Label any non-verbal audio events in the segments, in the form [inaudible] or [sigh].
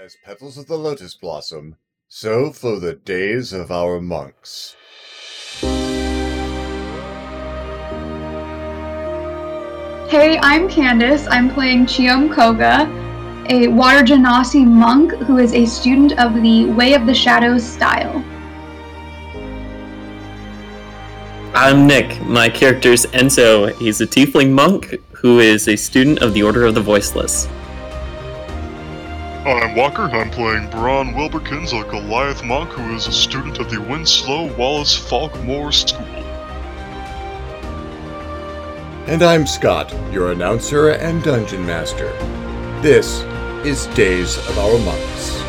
As petals of the lotus blossom, so flow the days of our monks. Hey, I'm Candace. I'm playing Chiom Koga, a Water Genasi monk who is a student of the Way of the Shadows style. I'm Nick. My character's Enzo. He's a tiefling monk who is a student of the Order of the Voiceless. I'm Walker, I'm playing Braun Wilberkins, a Goliath monk who is a student of the Winslow Wallace Falkmore School. And I'm Scott, your announcer and dungeon master. This is Days of Our Monks.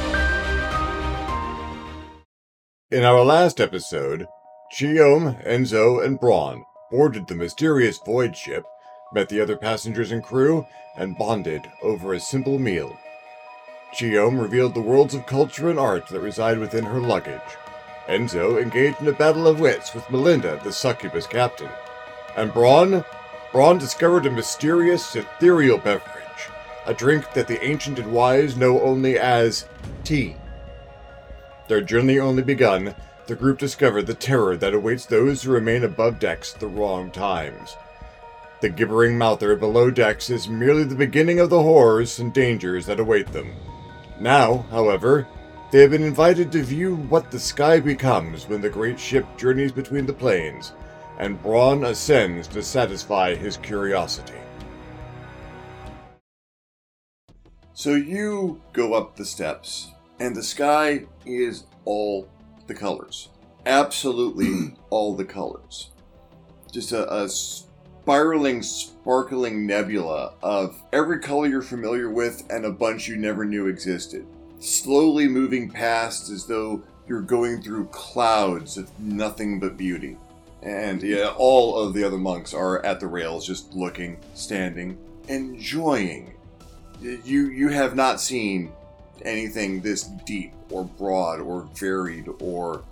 In our last episode, Chiom, Enzo, and Braun boarded the mysterious void ship, met the other passengers and crew, and bonded over a simple meal. Chiom revealed the worlds of culture and art that reside within her luggage. Enzo engaged in a battle of wits with Melinda, the succubus captain. And Braun? Braun discovered a mysterious, ethereal beverage, a drink that the ancient and wise know only as tea. Their journey only begun, the group discovered the terror that awaits those who remain above decks at the wrong times. The gibbering mouther below decks is merely the beginning of the horrors and dangers that await them. Now, however, they have been invited to view what the sky becomes when the great ship journeys between the planes, and Braun ascends to satisfy his curiosity. So you go up the steps, and the sky is all the colors. Absolutely [clears throat] all the colors. Just a, a spiraling, sparkling nebula of every color you're familiar with and a bunch you never knew existed. Slowly moving past as though you're going through clouds of nothing but beauty. And yeah, all of the other monks are at the rails just looking, standing, enjoying. You you have not seen anything this deep or broad or varied or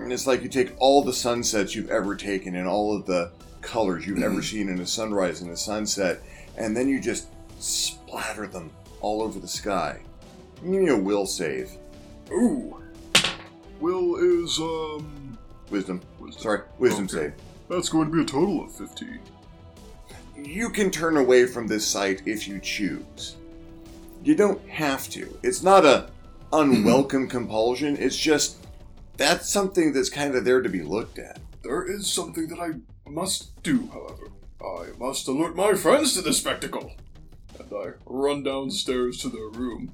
and it's like you take all the sunsets you've ever taken and all of the colors you've ever seen in a sunrise and a sunset, and then you just splatter them all over the sky. Give me a will save. Ooh. Will is, um. Wisdom. Wisdom. Sorry, wisdom Okay. save. That's going to be a total of 15. You can turn away from this site if you choose. You don't have to. It's not a unwelcome compulsion. It's just that's something that's kind of there to be looked at. There is something that I must do, however. I must alert my friends to the spectacle. And I run downstairs to their room.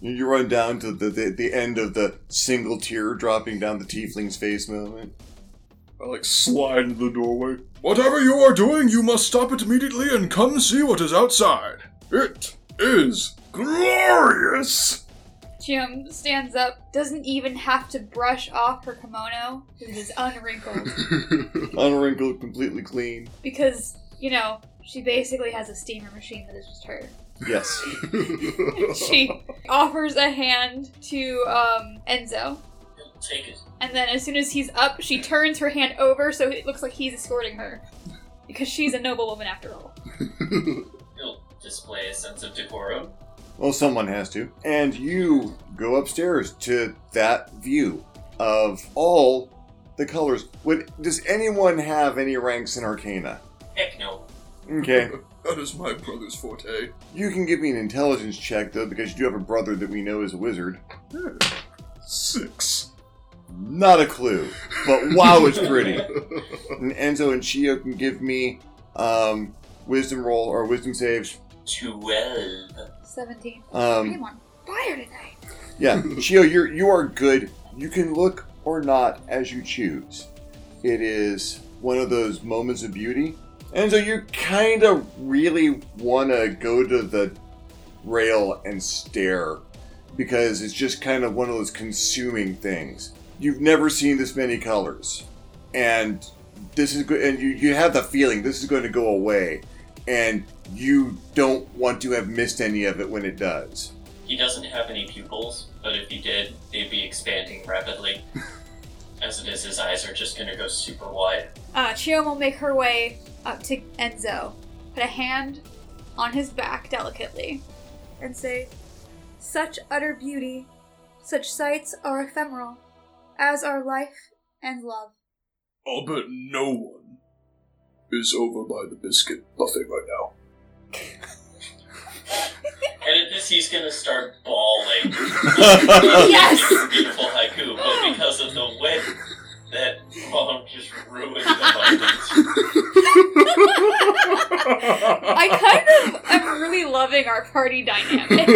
You- run down to the, the, the end of the single tear dropping down the tiefling's face moment. I like slide into the doorway. Whatever you are doing, you must stop it immediately and come see what is outside. It is glorious! Chiom stands up, doesn't even have to brush off her kimono because it's unwrinkled. [laughs] Unwrinkled, completely clean. because, you know, she basically has a steamer machine that is just her. Yes. [laughs] She offers a hand to um, Enzo. Take it. And then as soon as he's up, she turns her hand over so it looks like he's escorting her. Because she's a noble woman after all. [laughs] He'll display a sense of decorum. Well, someone has to. And you go upstairs to that view of all the colors. Would does anyone have any ranks in Arcana? Heck no. Okay. [laughs] that is my brother's forte. You can give me an intelligence check though, because you do have a brother that we know is a wizard. Six. Not a clue, but wow, it's pretty. [laughs] And Enzo and Chio can give me um, wisdom roll or wisdom saves. Twelve. 17. Um, I'm on fire tonight. Yeah, [laughs] Chio, you're you are good. You can look or not as you choose. It is one of those moments of beauty. And so you kind of really want to go to the rail and stare because it's just kind of one of those consuming things. You've never seen this many colors, and this is good. And you you have the feeling this is going to go away, and you don't want to have missed any of it when it does. He doesn't have any pupils, but if he did, they'd be expanding rapidly. [laughs] As it is, his eyes are just gonna go super wide. Uh, Chiom will make her way up to Enzo, put a hand on his back delicately, and say, Such utter beauty, such sights are ephemeral, as are life and love. I'll bet no one is over by the biscuit buffet right now. And at this, he's gonna start bawling. [laughs] Yes! Beautiful haiku, but because of the way that Mom just ruined the moment. I kind of am really loving our party dynamic.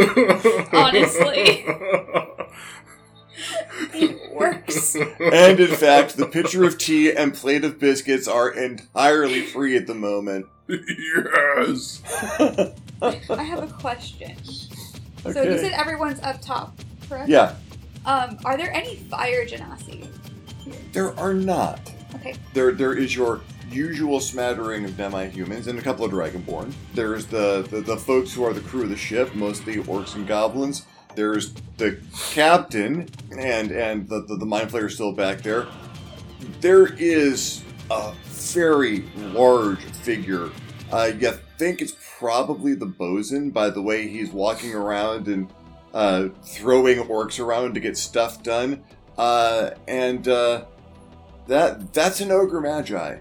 Honestly. It works. and in fact, the pitcher of tea and plate of biscuits are entirely free at the moment. Yes. I have a question. So you said everyone's up top, correct? Yeah, Um, are there any fire genasi? there are not. Okay. There, there is your usual smattering of demi-humans and a couple of dragonborn. There's the, the the folks who are the crew of the ship, mostly orcs and goblins. There's the captain and and the the, the mind flayer still back there. There is a very large figure. Uh, you think it's probably the bosun by the way he's walking around and uh, throwing orcs around to get stuff done. Uh, and uh, that that's an ogre magi.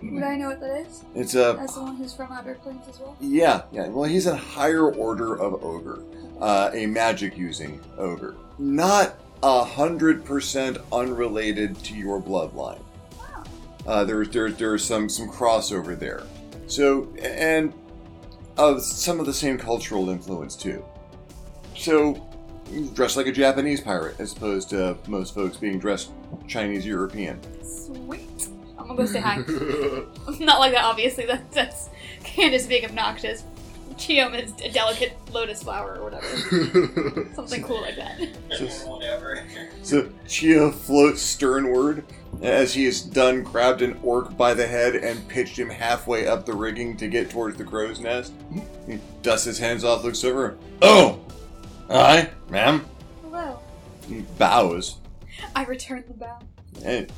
Would I know what that is? It's a As someone who's from Outer Planes as well? yeah yeah. Well, he's a higher order of ogre, uh, a magic using ogre, not a hundred percent unrelated to your bloodline. Uh, there's there's there's some some crossover there. So and of some of the same cultural influence too. So he's dressed like a Japanese pirate as opposed to most folks being dressed Chinese European. Sweet. I'm gonna go say hi. [laughs] Not like that, obviously. That, that's Candace being obnoxious. Chiom is a delicate lotus flower or whatever. [laughs] Something cool like that. Whatever. So Chia floats sternward as he is done, grabbed an orc by the head and pitched him halfway up the rigging to get towards the crow's nest. He dusts his hands off, looks over. Oh! Aye, ma'am. Hello. He bows I return the bow. it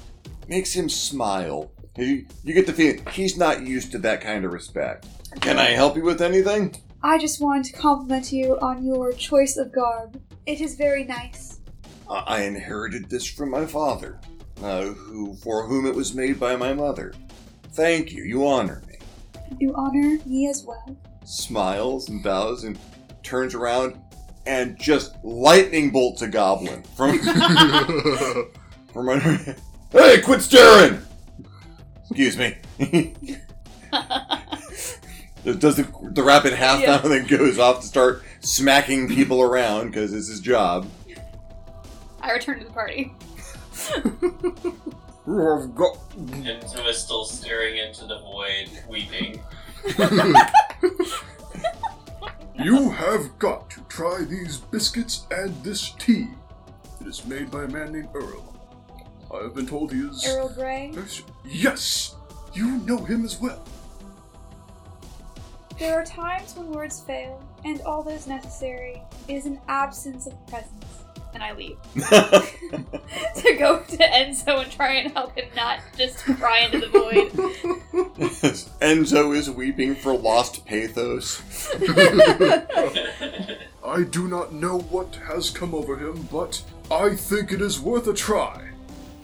makes him smile. You, you get the feeling he's not used to that kind of respect. Can I help you with anything? I just wanted to compliment you on your choice of garb. It is very nice. I I inherited this from my father, uh, who for whom it was made by my mother. Thank you. You honor me. You honor me as well. smiles and bows and turns around and just lightning bolts a goblin from [laughs] from under. Hey, quit staring! Excuse me. [laughs] Does the, the rapid half Yeah. down and then goes off to start smacking people around because it's his job. I return to the party. I've got. Enzo is still staring into the void, weeping. [laughs] You have got to try these biscuits and this tea. It is made by a man named Earl. I have been told he is. Earl Grey. Yes! You know him as well. There are times when words fail, and all that is necessary is an absence of presence. And I leave. [laughs] [laughs] to go to Enzo and try and help him not just cry into the void. [laughs] Enzo is weeping for lost pathos. I do not know what has come over him, but I think it is worth a try.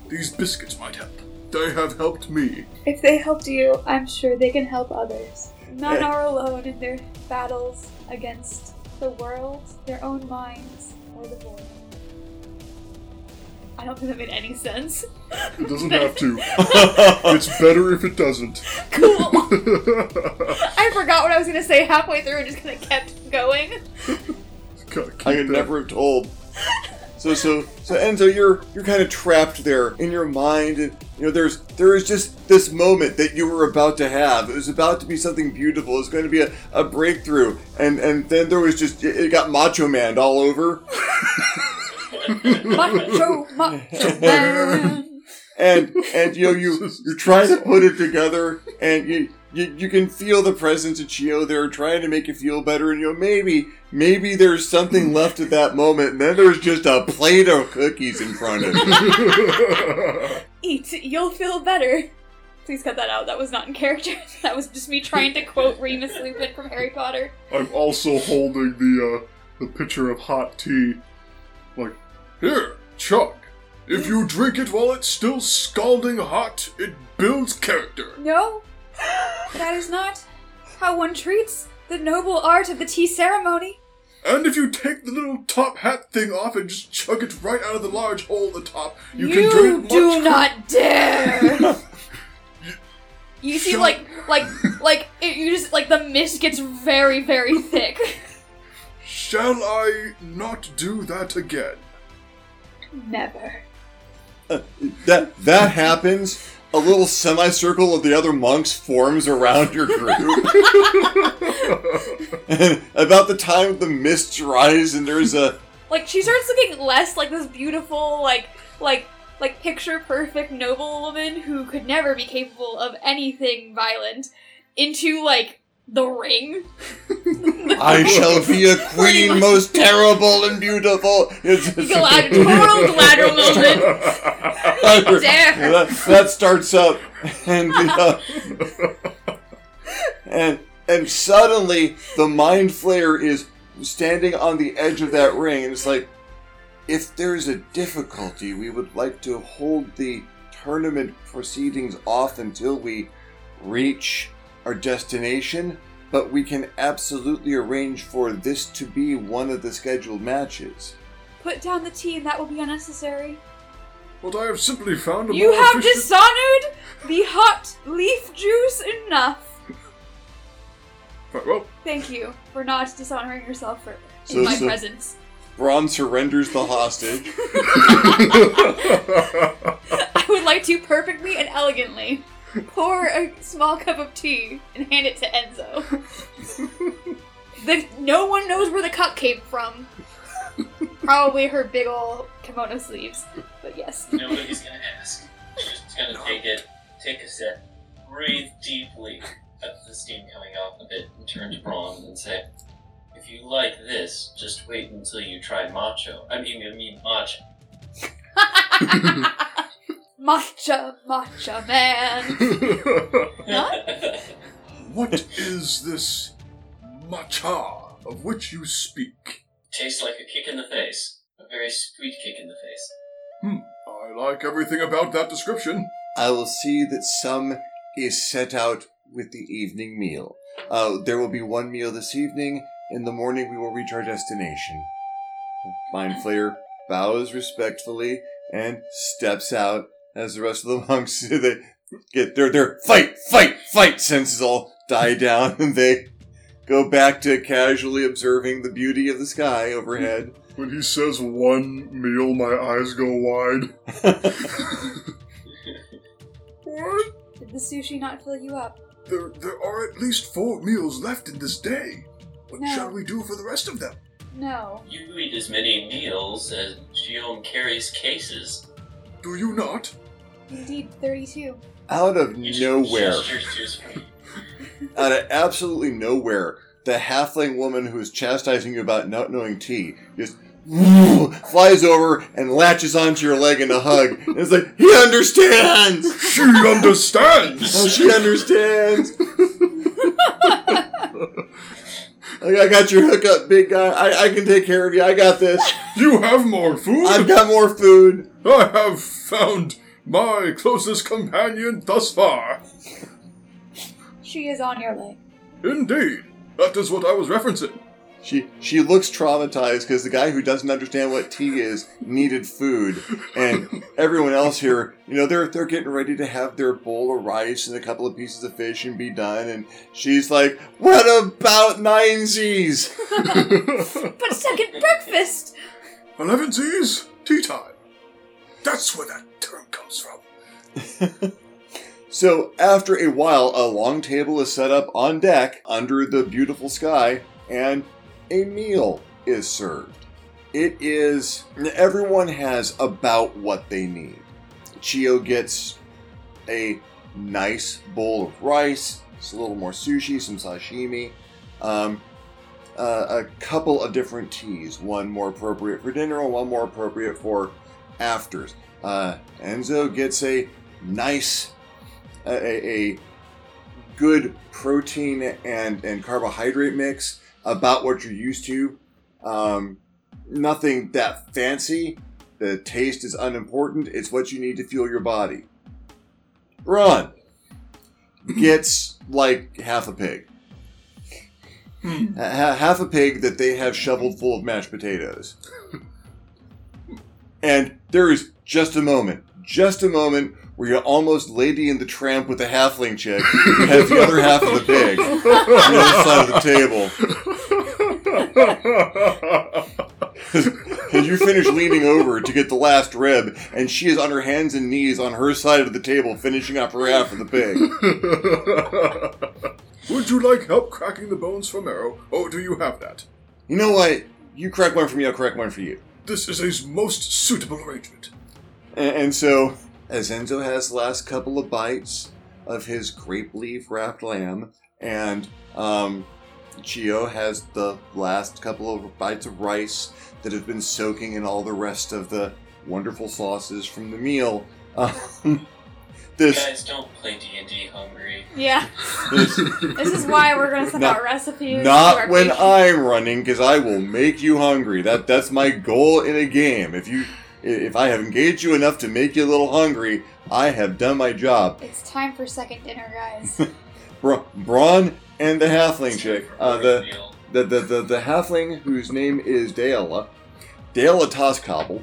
These biscuits might help. They have helped me. If they helped you, I'm sure they can help others. None are alone in their battles against the world, their own minds, or the void. I don't think that made any sense. It doesn't [laughs] have to. [laughs] It's better if it doesn't. Cool. [laughs] I forgot what I was gonna say halfway through and just kind of kept going. Gotta keep I could never have told. So so so Enzo, you're you're kind of trapped there in your mind, and you know there's there is just this moment that you were about to have. It was about to be something beautiful. It was going to be a, a breakthrough, and and then there was just it it got Macho Man all over, Macho, macho man. and and you know you [laughs] you're trying to put it together, and you. You, you can feel the presence of Chio there trying to make you feel better, and you know, maybe, maybe there's something left at that moment, and then there's just a plate of cookies in front of you. [laughs] Eat, you'll feel better. Please cut that out. That was not in character. [laughs] That was just me trying to quote Remus Lupin from Harry Potter. I'm also holding the uh, the pitcher of hot tea. Like, here, chug. If you drink it while it's still scalding hot, it builds character. No, that is not how one treats the noble art of the tea ceremony. And if you take the little top hat thing off and just chug it right out of the large hole at the top, you, You, can drink much do not dare. [laughs] you see, Shut- like, like, like, it, you just like the mist gets very, very thick. Shall I not do that again? Never. Uh, that that happens. A little semicircle of the other monks forms around your group. [laughs] and about the time the mist dries and there's a Like she starts looking less like this beautiful, like, like, like picture perfect noble woman who could never be capable of anything violent, into like the ring. [laughs] I shall be a [laughs] queen most terrible and beautiful. It's Glad, total gladder moment. [laughs] Dare. that, that starts up and the, uh, and and suddenly the mind flayer is standing on the edge of that ring and it's like if there's a difficulty we would like to hold the tournament proceedings off until we reach our destination but we can absolutely arrange for this to be one of the scheduled matches Put down the tea, and that will be unnecessary. But I have simply found a You more have efficient... dishonored the hot leaf juice enough. Right, well, Thank you for not dishonoring yourself further So- in my so- presence. Braun surrenders the hostage [laughs] I would like to perfectly and elegantly [laughs] pour a small cup of tea and hand it to Enzo. [laughs] the, no one knows where the cup came from. Probably her big ol' kimono sleeves. But yes. [laughs] Nobody's gonna ask. She's just gonna take it, take a sip, breathe deeply at the steam coming off a bit, and turn to Braun and say, "If you like this, just wait until you try macho. I mean, I mean matcha." Matcha, matcha man. [laughs] what is this matcha of which you speak? Tastes like a kick in the face, a very sweet kick in the face. Hmm. I like everything about that description. I will see that some is set out with the evening meal. Uh, there will be one meal this evening. In the morning, we will reach our destination. Mind Flayer bows respectfully and steps out as the rest of the monks [laughs] they get their their fight, fight, fight senses all die [laughs] down, and they go back to casually observing the beauty of the sky overhead. When he says one meal, my eyes go wide. [laughs] what? Did the sushi not fill you up? There, there are at least four meals left in this day. What No. shall we do for the rest of them? No. You eat as many meals as Guillaume carries cases. Do you not? Indeed, 32. Out of nowhere. gesture to his feet. out of absolutely nowhere, the halfling woman who is chastising you about not knowing tea just [laughs] flies over and latches onto your leg in a hug. And it's like, he understands! [laughs] She understands! Oh, she understands! [laughs] Like, I got your hookup, big guy. I, I can take care of you. I got this. You have more food? I've got more food. I have found my closest companion thus far. She is on your leg. Indeed. That is what I was referencing. She she looks traumatized because the guy who doesn't understand what tea is needed food, and [laughs] everyone else here, you know, they're they're getting ready to have their bowl of rice and a couple of pieces of fish and be done, and she's like, "What about nine Z's?" [laughs] But second breakfast! Elevenses? Tea time. That's where that term comes from. [laughs] So after a while, a long table is set up on deck under the beautiful sky, and a meal is served. It is everyone has about what they need. Chio gets a nice bowl of rice, a little more sushi, some sashimi, um, uh, a couple of different teas, one more appropriate for dinner and one more appropriate for afters. Uh, Enzo gets a nice a, a, good protein and, and carbohydrate mix about what you're used to Um, nothing that fancy. The taste is unimportant. It's what you need to fuel your body. Braun [clears throat] gets like half a pig. Hmm. Ha- half a pig that they have shoveled full of mashed potatoes. [laughs] And there is just a moment, just a moment where you're almost Lady in the Tramp with the halfling chick who has the other half of the pig on the other side of the table. [laughs] And you finish leaning over to get the last rib, and she is on her hands and knees on her side of the table finishing up her half of the pig. [laughs] Would you like help cracking the bones for marrow, Oh, do you have that? You know what? You crack one for me, I'll crack one for you. This is a most suitable arrangement. And, and so, as Enzo has the last couple of bites of his grape leaf wrapped lamb, and um, Chio has the last couple of bites of rice that have been soaking in all the rest of the wonderful sauces from the meal. Um, [laughs] You this, guys don't play D and D hungry. Yeah. this [laughs] This is why we're gonna send Not- out recipes. not when patients. I'm running, because I will make you hungry. That that's my goal in a game. If you if I have engaged you enough to make you a little hungry, I have done my job. It's time for second dinner, guys. [laughs] Bra- Braun and the halfling chick. Uh, the, the, the, the, the halfling whose name is Deala. Deala Toskobble.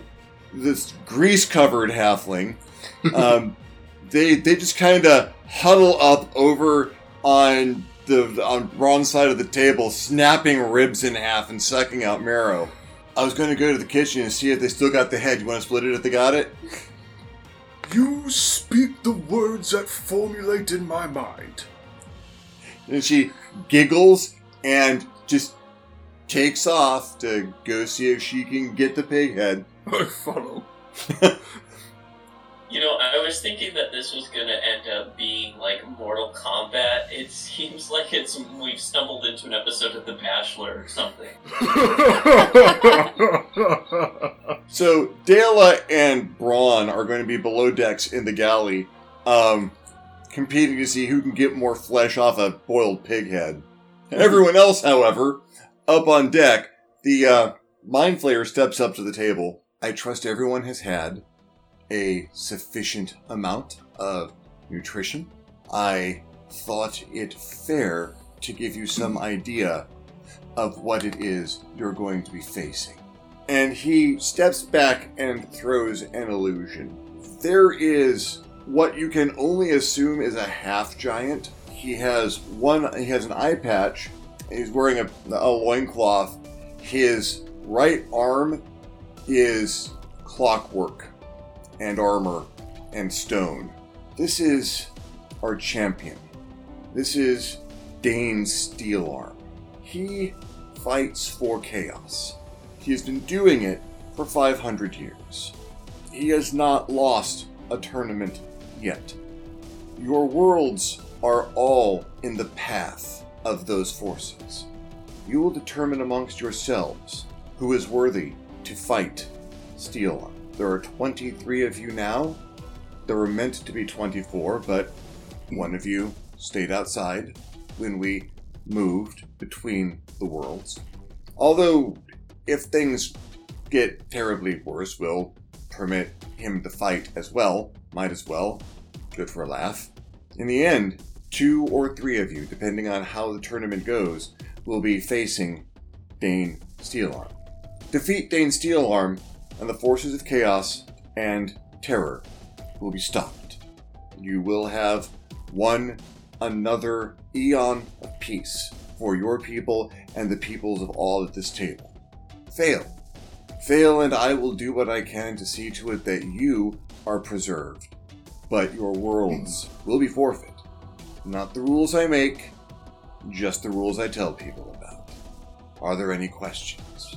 This grease covered halfling. [laughs] Um, they they just kind of huddle up over on the on Braun's side of the table, snapping ribs in half and sucking out marrow. I was going to go to the kitchen and see if they still got the head. You want to split it if they got it? You speak the words that formulate in my mind. And she giggles and just takes off to go see if she can get the pig head. I follow. [laughs] You know, I was thinking that this was gonna end up being like Mortal Kombat. It seems like it's we've stumbled into an episode of The Bachelor or something. [laughs] So Dela and Braun are going to be below decks in the galley, um, competing to see who can get more flesh off a boiled pig head. [laughs] Everyone else, however, up on deck, the uh, mind flayer steps up to the table. I trust everyone has had a sufficient amount of nutrition. I thought it fair to give you some idea of what it is you're going to be facing and he steps back and throws an illusion. There is what you can only assume is a half giant. He has one. He has an eye patch. He's wearing a, a loincloth. His right arm is clockwork and armor and stone. This is our champion. This is Dane Steelarm. He fights for chaos. He has been doing it for 500 years. He has not lost a tournament yet. Your worlds are all in the path of those forces. You will determine amongst yourselves who is worthy to fight Steelarm. There are 23 of you now. There were meant to be 24, but one of you stayed outside when we moved between the worlds. Although if things get terribly worse, we'll permit him to fight as well. Might as well. Good for a laugh. In the end, two or three of you, depending on how the tournament goes, will be facing Dane Steelarm. Defeat Dane Steelarm, and the forces of chaos and terror will be stopped. You will have one another eon of peace for your people and the peoples of all at this table fail. Fail, and I will do what I can to see to it that you are preserved. But your worlds will be forfeit. Not the rules I make, just the rules I tell people about. Are there any questions?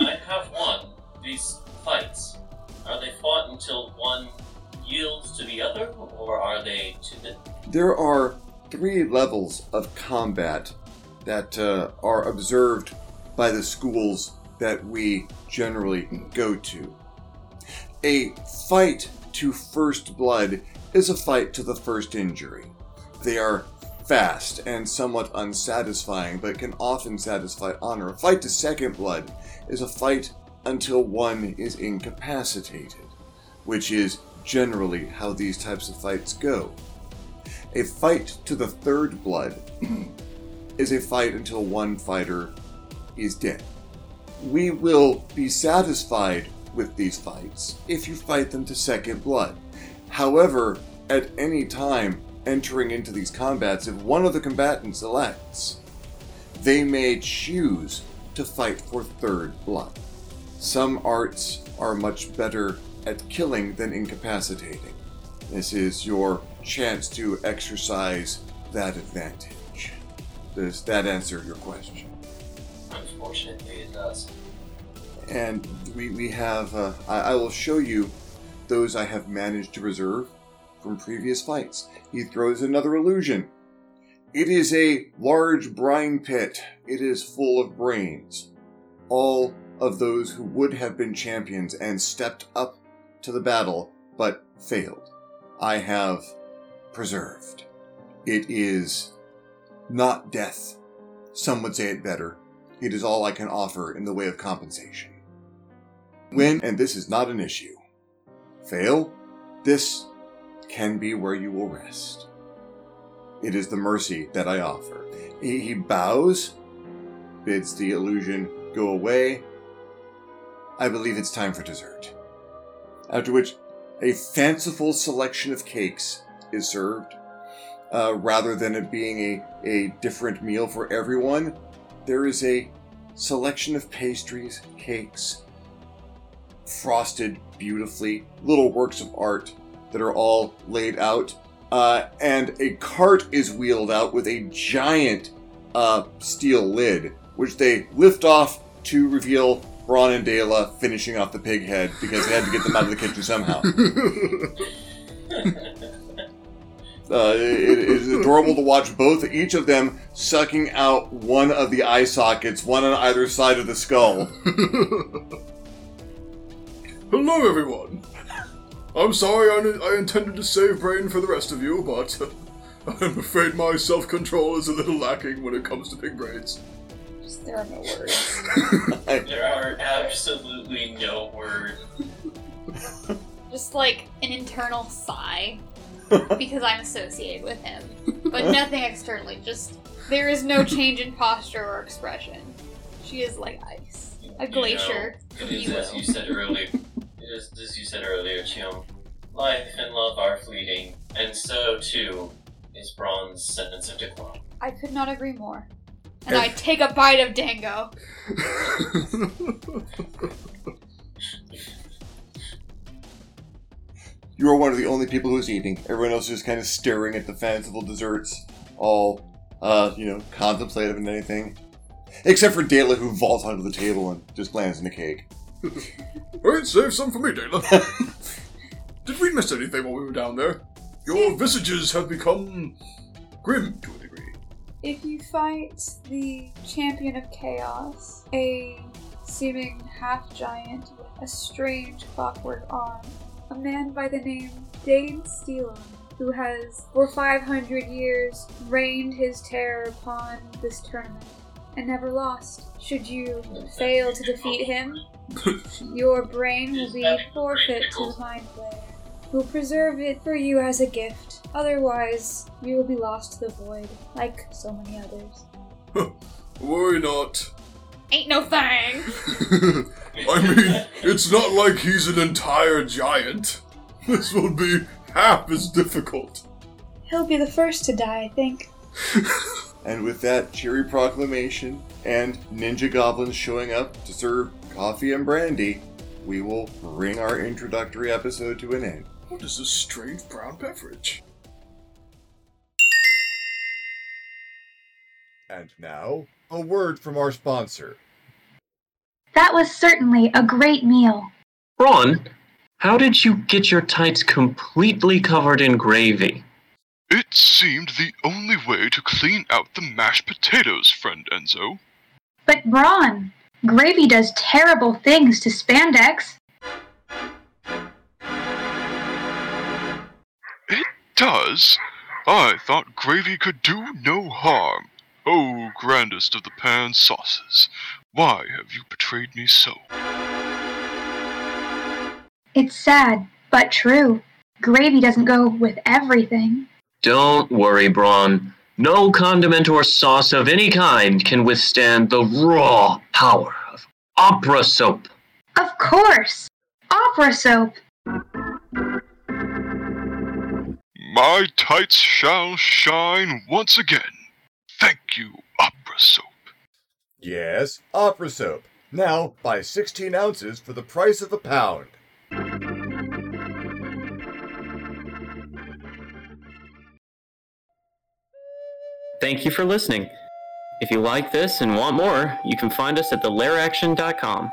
I have one. These fights, are they fought until one yields to the other, or are they to the There are three levels of combat that uh, are observed by the schools that we generally go to. A fight to first blood is a fight to the first injury. They are fast and somewhat unsatisfying, but can often satisfy honor. A fight to second blood is a fight until one is incapacitated, which is generally how these types of fights go. A fight to the third blood [clears throat] is a fight until one fighter is dead. We will be satisfied with these fights if you fight them to second blood. However, at any time entering into these combats, if one of the combatants elects, they may choose to fight for third blood. Some arts are much better at killing than incapacitating. This is your chance to exercise that advantage. Does that answer your question? Unfortunately, it does. and we, we have uh, I, I will show you those I have managed to reserve from previous fights. He throws another illusion. It is a large brine pit. It is full of brains. All of those who would have been champions and stepped up to the battle but failed. I have preserved. It is not death. Some would say it better. It is all I can offer in the way of compensation. Win, and this is not an issue. Fail, this can be where you will rest. It is the mercy that I offer. He, bows, bids the illusion go away. I believe it's time for dessert. After which, a fanciful selection of cakes is served. Uh, rather than it being a, a different meal for everyone, there is a selection of pastries, cakes, frosted beautifully, little works of art that are all laid out. Uh, and a cart is wheeled out with a giant uh, steel lid, which they lift off to reveal Braun and Dela finishing off the pig head because they had to get them out of the kitchen somehow. [laughs] Uh, it, it is adorable to watch both, each of them sucking out one of the eye sockets, one on either side of the skull. [laughs] Hello, everyone. I'm sorry I, I intended to save brain for the rest of you, but [laughs] I'm afraid my self control is a little lacking when it comes to pig brains. Just, there are no words. There are absolutely no words. [laughs] Just like an internal sigh [laughs] because I'm associated with him, but nothing externally. Just there is no change in posture or expression. She is like ice, a glacier. You glacier. know, it is you as will. you said earlier. It is as you said earlier, Chiom. Life and love are fleeting, and so too is Braun's sentence of decorum. I could not agree more. And I take a bite of Dango. You are one of the only people who's eating. Everyone else is just kind of staring at the fanciful desserts, all, uh, you know, contemplative and anything. Except for Dela, who vaults onto the table and just lands in the cake. [laughs] Wait, save some for me, Dana. [laughs] Did we miss anything while we were down there? Your visages have become grim to a degree. If you fight the champion of chaos, a seeming half giant with a strange clockwork arm, a man by the name Dane Steelarm, who has for 500 years rained his terror upon this tournament and never lost. Should you fail to defeat him, [laughs] your brain will be forfeit to the mind flayer, who will preserve it for you as a gift. Otherwise, you will be lost to the void, like so many others. [laughs] Worry not. Ain't no thing! [laughs] I mean, it's not like he's an entire giant. This will be half as difficult. He'll be the first to die, I think. [laughs] And with that cheery proclamation and ninja goblins showing up to serve coffee and brandy, we will bring our introductory episode to an end. What is this strange brown beverage? And now, a word from our sponsor. That was certainly a great meal. Ron, how did you get your tights completely covered in gravy? It seemed the only way to clean out the mashed potatoes, friend Enzo. But Braun, gravy does terrible things to spandex. It does. I thought gravy could do no harm. Oh, grandest of the pan sauces, why have you betrayed me so? It's sad, but true. Gravy doesn't go with everything. Don't worry, Braun. No condiment or sauce of any kind can withstand the raw power of opera soap. Of course! Opera soap! My tights shall shine once again. Thank you, opera soap. Yes, opera soap. Now buy 16 ounces for the price of a pound. Thank you for listening. If you like this and want more, you can find us at thelaireaction.com.